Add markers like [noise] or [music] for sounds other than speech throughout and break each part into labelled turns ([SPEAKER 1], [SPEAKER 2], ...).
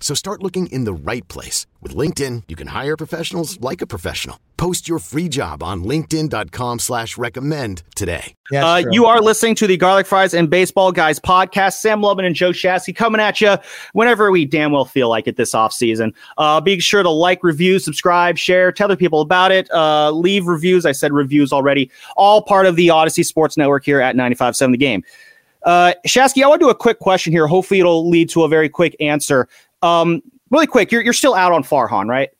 [SPEAKER 1] So start looking in the right place. With LinkedIn, you can hire professionals like a professional. Post your free job on linkedin.com slash recommend today.
[SPEAKER 2] Uh, you are listening to the Garlic Fries and Baseball Guys podcast. Sam Lubman and Joe Shasky coming at you whenever we damn well feel like it this offseason. Uh, be sure to like, review, subscribe, share, tell other people about it. Uh, leave reviews. I said reviews already. All part of the Audacy Sports Network here at 95.7 The Game. Uh, Shasky, I want to do a quick question here. Hopefully it'll lead to a very quick answer. Um, really quick, you're, you're still out on Farhan, right?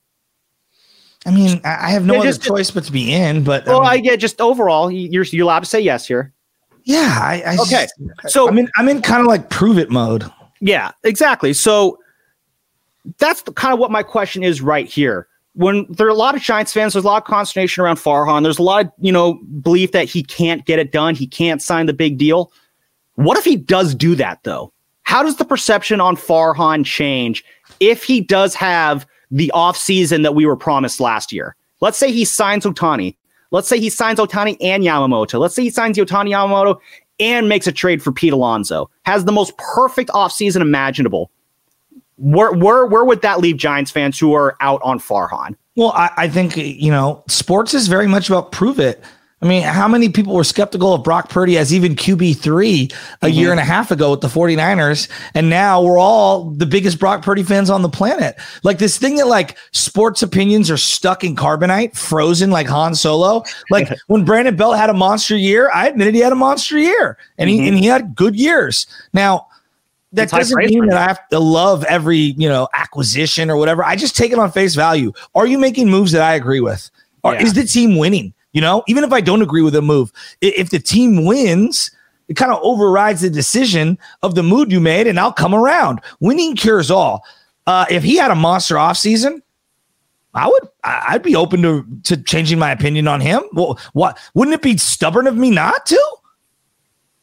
[SPEAKER 3] I mean, I have no
[SPEAKER 2] Yeah,
[SPEAKER 3] other choice but to be in. But
[SPEAKER 2] Well,
[SPEAKER 3] I
[SPEAKER 2] I
[SPEAKER 3] mean,
[SPEAKER 2] get just overall, you're, you're allowed to say yes here.
[SPEAKER 3] yeah, I, I
[SPEAKER 2] Okay.
[SPEAKER 3] just-
[SPEAKER 2] So-
[SPEAKER 3] I mean, I'm in kind of like prove it mode.
[SPEAKER 2] Yeah, exactly. So that's the, kind of what my question is right here. When there are a lot of Giants fans, there's a lot of consternation around Farhan. There's a lot of you know belief that he can't get it done. He can't sign the big deal. What if he does do that though? How does the perception on Farhan change if he does have the offseason that we were promised last year? Let's say he signs Ohtani. Let's say he signs Ohtani and Yamamoto. Let's say he signs Ohtani Yamamoto and makes a trade for Pete Alonso. Has the most perfect offseason imaginable. Where where where would that leave Giants fans who are out on Farhan?
[SPEAKER 3] Well, I, I think you know, sports is very much about prove it. I mean, how many people were skeptical of Brock Purdy as even QB3 a year and a half ago with the 49ers? And now we're all the biggest Brock Purdy fans on the planet. Like this thing that like sports opinions are stuck in carbonite, frozen like Han Solo. Like [laughs] when Brandon Belt had a monster year, I admitted he had a monster year and he, and he had good years. Now, that
[SPEAKER 2] It's
[SPEAKER 3] doesn't mean that. I have to love every, you know, acquisition or whatever. I just take it on face value. Are you making moves that I agree with? Or
[SPEAKER 2] Yeah.
[SPEAKER 3] is the team winning? You know, even if I don't agree with a move, if the team wins, it kind of overrides the decision of the mood you made, and I'll come around. Winning cures all. Uh, if he had a monster offseason, I would I'd be open to to changing my opinion on him. Well, what wouldn't it be stubborn of me not to?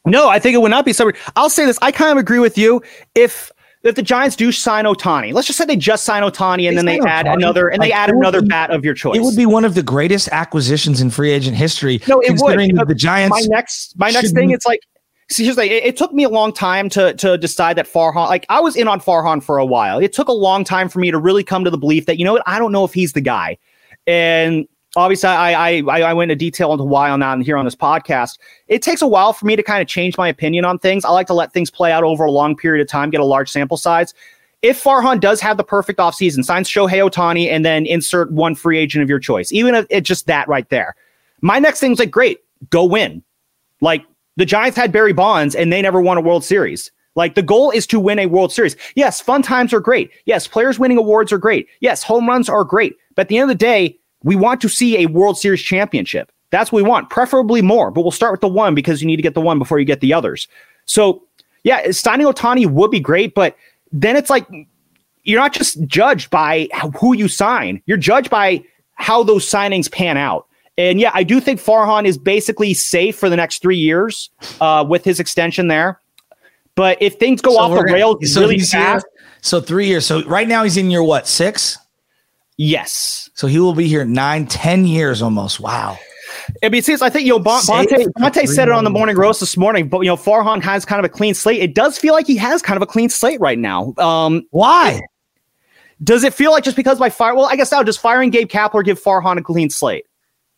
[SPEAKER 2] No, I think it would not be stubborn. I'll say this. I kind of agree with you. If if the Giants do sign Ohtani, let's just say they just sign Ohtani and then they
[SPEAKER 3] sign
[SPEAKER 2] add another and they add another
[SPEAKER 3] be-
[SPEAKER 2] bat of your choice.
[SPEAKER 3] It would be one of the greatest acquisitions in free agent history.
[SPEAKER 2] No, it would.
[SPEAKER 3] that
[SPEAKER 2] uh,
[SPEAKER 3] the Giants.
[SPEAKER 2] My next, my next thing, it's like, see, here's the thing. It, it took me a long time to to decide that Farhan. Like, I was in on Farhan for a while. It took a long time for me to really come to the belief that you know what, I don't know if he's the guy. And obviously, I I I, went into detail into why on that here on this podcast. It takes a while for me to kind of change my opinion on things. I like to let things play out over a long period of time, get a large sample size. If Farhan does have the perfect offseason, signs Shohei Ohtani, and then insert one free agent of your choice, even if it's just that right there. My next thing's like, great, go win. Like the Giants had Barry Bonds and they never won a World Series. Like the goal is to win a World Series. Yes, fun times are great. Yes, players winning awards are great. Yes, home runs are great. But at the end of the day, we want to see a World Series championship. That's what we want, preferably more. But we'll start with the one because you need to get the one before you get the others. So, yeah, signing Ohtani would be great, but then it's like you're not just judged by who you sign, you're judged by how those signings pan out. And yeah, I do think Farhan is basically safe for the next three years uh, with his extension there. But if things go
[SPEAKER 3] So
[SPEAKER 2] off the rails
[SPEAKER 3] so
[SPEAKER 2] really fast,
[SPEAKER 3] So three years. So right now he's in year what six?
[SPEAKER 2] Yes.
[SPEAKER 3] So he will be here nine, ten years almost. Wow.
[SPEAKER 2] I mean, since I think you know, bon- Bonte, Bonte said it on the morning roast this morning. But you know, Farhan has kind of a clean slate. It does feel like he has kind of a clean slate right now. Um,
[SPEAKER 3] Why?
[SPEAKER 2] does it feel like just because by fire? Well, I guess now does firing Gabe Kapler give Farhan a clean slate?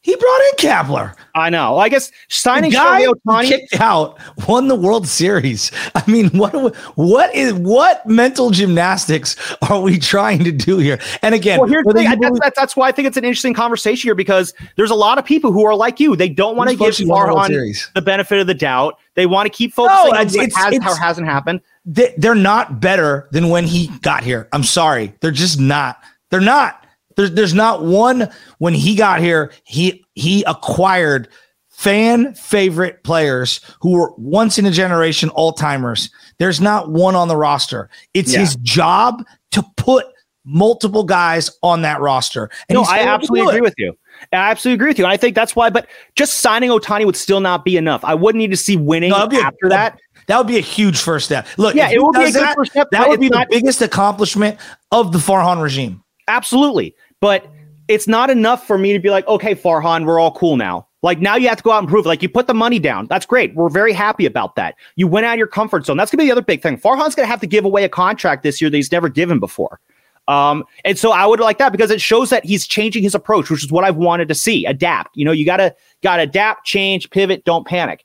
[SPEAKER 3] He brought in Kapler.
[SPEAKER 2] I know. I guess signing
[SPEAKER 3] the guy kicked out won the World Series. I mean, what what is what mental gymnastics are we trying to do here? And again,
[SPEAKER 2] well, here's the thing. That's, that's, that's, why I think it's an interesting conversation here because there's a lot of people who are like you. They don't want to give Farhan the benefit of the doubt. They want to keep focusing no, on what has it's, or hasn't happened.
[SPEAKER 3] They, they're not better than when he got here. I'm sorry, they're just not. They're not. There's there's not one when he got here. He he acquired fan favorite players who were once in a generation all timers. There's not one on the roster. It's yeah. his job to put multiple guys on that roster.
[SPEAKER 2] And no, I absolutely agree with you. I absolutely agree with you. I think that's why, but just signing Ohtani would still not be enough. I would need to see winning no, after a, that.
[SPEAKER 3] That would be a huge first step. Look,
[SPEAKER 2] yeah, it would be a good that, first step.
[SPEAKER 3] That would be not, the biggest accomplishment of the Farhan regime.
[SPEAKER 2] Absolutely. But it's not enough for me to be like, okay, Farhan, we're all cool now. Like now you have to go out and prove. Like you put the money down. That's great. We're very happy about that. You went out of your comfort zone. That's gonna be the other big thing. Farhan's gonna have to give away a contract this year that he's never given before. Um, and so I would like that because it shows that he's changing his approach, which is what I've wanted to see. Adapt. You know, you gotta gotta adapt, change, pivot, don't panic.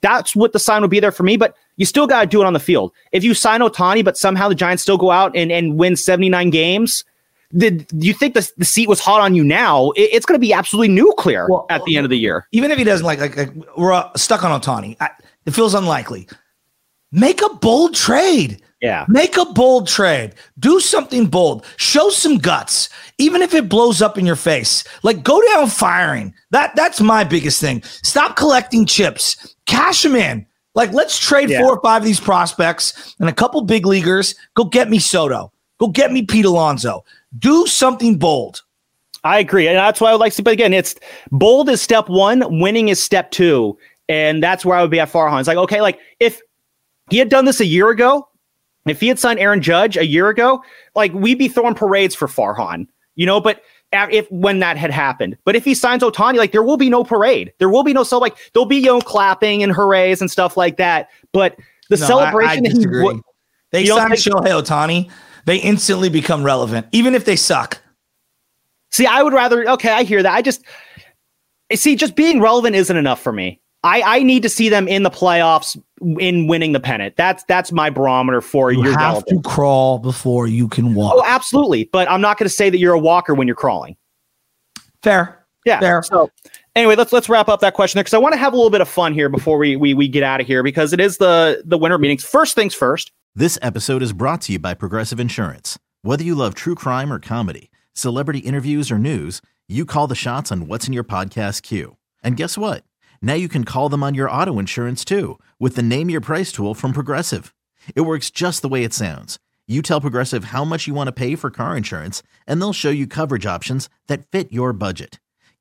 [SPEAKER 2] That's what the sign would be there for me, but you still gotta do it on the field. If you sign Ohtani, but somehow the Giants still go out and, and win 79 games, did you think the, the seat was hot on you now? It, it's going to be absolutely nuclear well, at the end of the year.
[SPEAKER 3] Even if he doesn't like, like, like we're uh, stuck on Ohtani, I, it feels unlikely. Make a bold trade.
[SPEAKER 2] Yeah.
[SPEAKER 3] Make a bold trade. Do something bold. Show some guts. Even if it blows up in your face. Like go down firing. That that's my biggest thing. Stop collecting chips. Cash them in. Like let's trade yeah. four or five of these prospects and a couple big leaguers. Go get me Soto. Go get me Pete Alonso. Do something bold.
[SPEAKER 2] I agree. And that's why I would like to, but again, it's bold is step one, winning is step two. And that's where I would be at Farhan. It's like, okay, like if he had done this a year ago, if he had signed Aaron Judge a year ago, like we'd be throwing parades for Farhan, you know, but if when that had happened. But if he signs Otani, like there will be no parade. There will be no so like there'll be you know clapping and hoorays and stuff like that. But the no, celebration I, I
[SPEAKER 3] he they signed Shohei Ohtani they instantly become relevant, even if they suck.
[SPEAKER 2] See, I would rather, okay, I hear that. I just, see, just being relevant isn't enough for me. I, I need to see them in the playoffs in winning the pennant. That's that's my barometer for
[SPEAKER 3] you
[SPEAKER 2] your
[SPEAKER 3] have relevant. to crawl before you can walk.
[SPEAKER 2] Oh, absolutely. But I'm not going to say that you're a walker when you're crawling.
[SPEAKER 3] Fair.
[SPEAKER 2] Yeah.
[SPEAKER 3] Fair.
[SPEAKER 2] So anyway, let's let's wrap up that question there because I want to have a little bit of fun here before we we we get out of here because it is the the winter meetings. First things first.
[SPEAKER 4] This episode is brought to you by Progressive Insurance. Whether you love true crime or comedy, celebrity interviews or news, you call the shots on what's in your podcast queue. And guess what? Now you can call them on your auto insurance too with the Name Your Price tool from Progressive. It works just the way it sounds. You tell Progressive how much you want to pay for car insurance, and they'll show you coverage options that fit your budget.